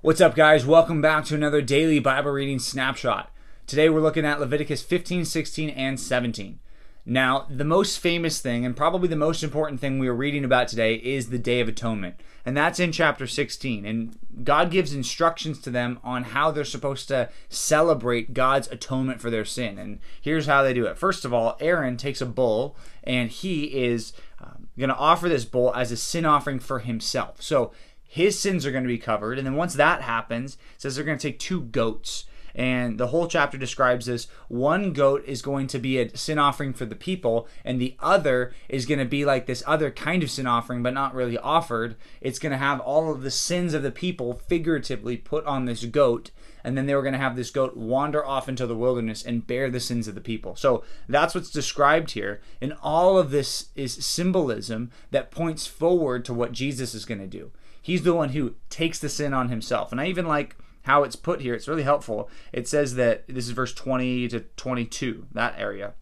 What's up, guys? Welcome back to another daily Bible reading snapshot. Today we're looking at Leviticus 15, 16, and 17. Now, the most famous thing, and probably the most important thing we are reading about today, is the Day of Atonement. And that's in chapter 16. And God gives instructions to them on how they're supposed to celebrate God's atonement for their sin. And here's how they do it. First of all, Aaron takes a bull and he is um, going to offer this bull as a sin offering for himself. So his sins are going to be covered. And then once that happens, it says they're going to take two goats. And the whole chapter describes this. One goat is going to be a sin offering for the people, and the other is going to be like this other kind of sin offering, but not really offered. It's going to have all of the sins of the people figuratively put on this goat, and then they were going to have this goat wander off into the wilderness and bear the sins of the people. So that's what's described here. And all of this is symbolism that points forward to what Jesus is going to do. He's the one who takes the sin on himself. And I even like how it's put here. It's really helpful. It says that this is verse 20 to 22, that area.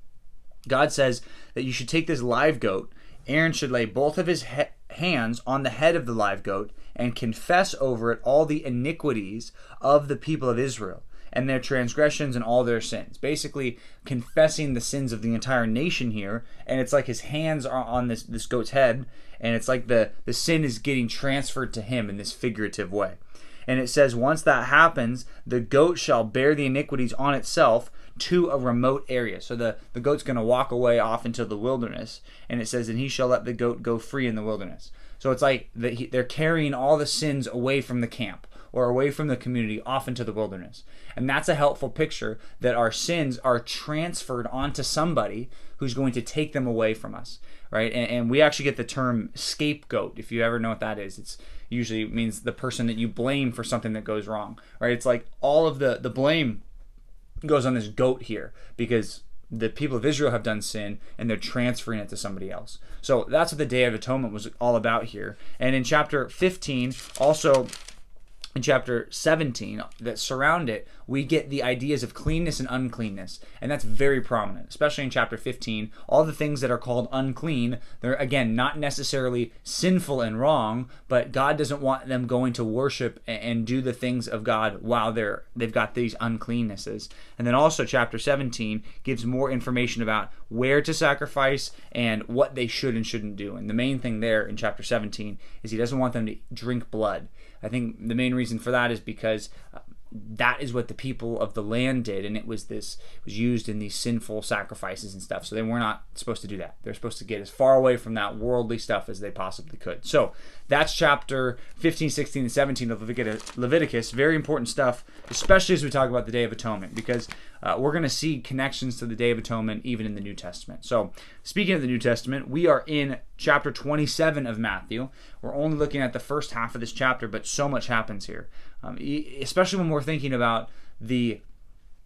God says that you should take this live goat. Aaron should lay both of his he- hands on the head of the live goat and confess over it all the iniquities of the people of Israel and their transgressions and all their sins. Basically, confessing the sins of the entire nation here. And it's like his hands are on this, this goat's head, and it's like the, the sin is getting transferred to him in this figurative way. And it says, once that happens, the goat shall bear the iniquities on itself to a remote area. So the, the goat's going to walk away off into the wilderness. And it says, and he shall let the goat go free in the wilderness. So it's like the, they're carrying all the sins away from the camp or away from the community off into the wilderness. And that's a helpful picture that our sins are transferred onto somebody who's going to take them away from us, right? And, and we actually get the term scapegoat, if you ever know what that is. It's usually means the person that you blame for something that goes wrong, right? It's like all of the, the blame goes on this goat here because the people of Israel have done sin and they're transferring it to somebody else. So that's what the Day of Atonement was all about here. And in chapter 15, also in chapter 17 that surround it, we get the ideas of cleanness and uncleanness. And that's very prominent, especially in chapter 15. All the things that are called unclean, they're again not necessarily sinful and wrong, but God doesn't want them going to worship and do the things of God while they're they've got these uncleannesses. And then also chapter 17 gives more information about where to sacrifice and what they should and shouldn't do. And the main thing there in chapter 17 is he doesn't want them to drink blood. I think the main reason for that is because uh, that is what the people of the land did, and it was this was used in these sinful sacrifices and stuff. So they were not supposed to do that. They're supposed to get as far away from that worldly stuff as they possibly could. So that's chapter 15, 16, and 17 of Leviticus. Very important stuff, especially as we talk about the Day of Atonement, because uh, we're going to see connections to the Day of Atonement even in the New Testament. So, speaking of the New Testament, we are in chapter 27 of Matthew. We're only looking at the first half of this chapter, but so much happens here, um, especially when we're thinking about the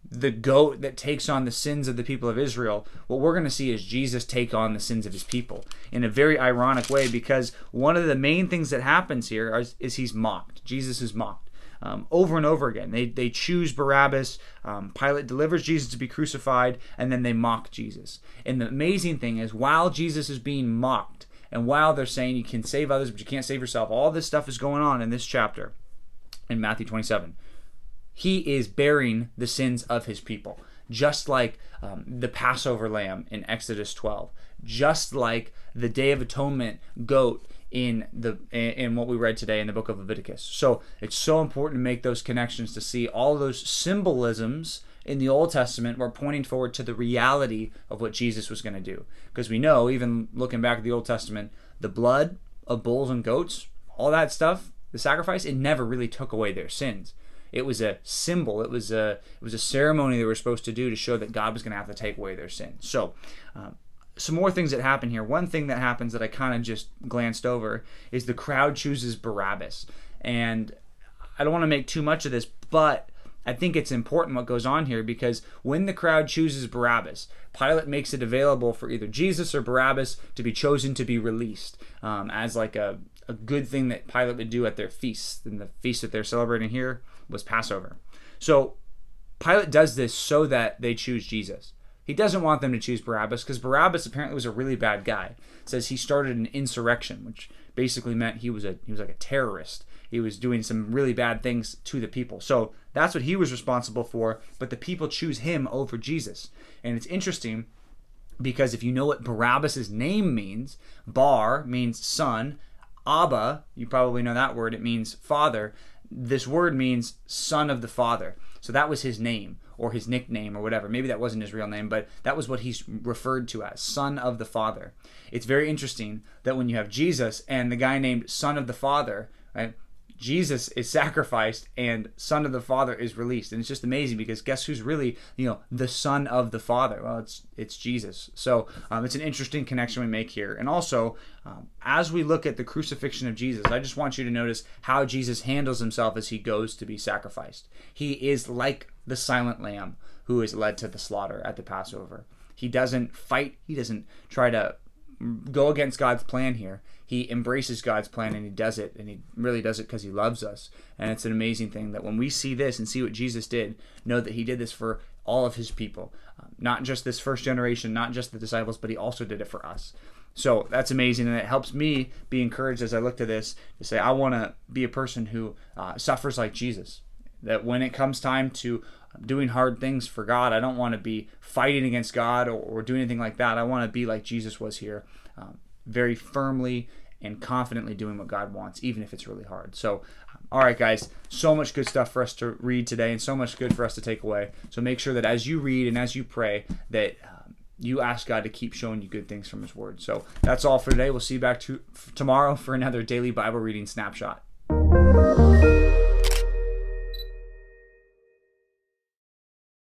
the goat that takes on the sins of the people of Israel, what we're going to see is Jesus take on the sins of his people in a very ironic way because one of the main things that happens here is, is he's mocked. Jesus is mocked um, over and over again. They, they choose Barabbas. Um, Pilate delivers Jesus to be crucified, and then they mock Jesus. And the amazing thing is, while Jesus is being mocked, and while they're saying you can save others, but you can't save yourself, all this stuff is going on in this chapter in Matthew 27. He is bearing the sins of his people, just like um, the Passover lamb in Exodus 12, just like the Day of Atonement goat in the in what we read today in the book of Leviticus. So it's so important to make those connections to see all those symbolisms in the Old Testament were pointing forward to the reality of what Jesus was going to do. Because we know, even looking back at the Old Testament, the blood of bulls and goats, all that stuff, the sacrifice, it never really took away their sins. It was a symbol. It was a it was a ceremony they were supposed to do to show that God was going to have to take away their sins. So, um, some more things that happen here. One thing that happens that I kind of just glanced over is the crowd chooses Barabbas. And I don't want to make too much of this, but I think it's important what goes on here because when the crowd chooses Barabbas, Pilate makes it available for either Jesus or Barabbas to be chosen to be released um, as like a, a good thing that Pilate would do at their feast. And the feast that they're celebrating here was Passover. So Pilate does this so that they choose Jesus He doesn't want them to choose Barabbas because Barabbas apparently was a really bad guy. It says he started an insurrection, which basically meant he was a he was like a terrorist. He was doing some really bad things to the people. So that's what he was responsible for, but the people choose him over Jesus. And it's interesting because if you know what Barabbas's name means, Bar means son, Abba, you probably know that word, it means father. This word means son of the father. So that was his name or his nickname or whatever. Maybe that wasn't his real name, but that was what he's referred to as son of the father. It's very interesting that when you have Jesus and the guy named son of the father, right? Jesus is sacrificed and Son of the Father is released. And it's just amazing because guess who's really, you know, the Son of the Father? Well, it's it's Jesus. So um, it's an interesting connection we make here. And also, um, as we look at the crucifixion of Jesus, I just want you to notice how Jesus handles himself as he goes to be sacrificed. He is like the silent lamb who is led to the slaughter at the Passover. He doesn't fight. He doesn't try to go against God's plan here. He embraces God's plan and he does it, and he really does it because he loves us. And it's an amazing thing that when we see this and see what Jesus did, know that he did this for all of his people, um, not just this first generation, not just the disciples, but he also did it for us. So that's amazing, and it helps me be encouraged as I look to this to say, I want to be a person who uh, suffers like Jesus. That when it comes time to doing hard things for God. I don't want to be fighting against God or, or doing anything like that. I want to be like Jesus was here, um, very firmly and confidently doing what God wants, even if it's really hard. So, all right, guys, so much good stuff for us to read today and so much good for us to take away. So make sure that as you read and as you pray, that um, you ask God to keep showing you good things from His Word. So that's all for today. We'll see you back to, tomorrow for another daily Bible reading snapshot.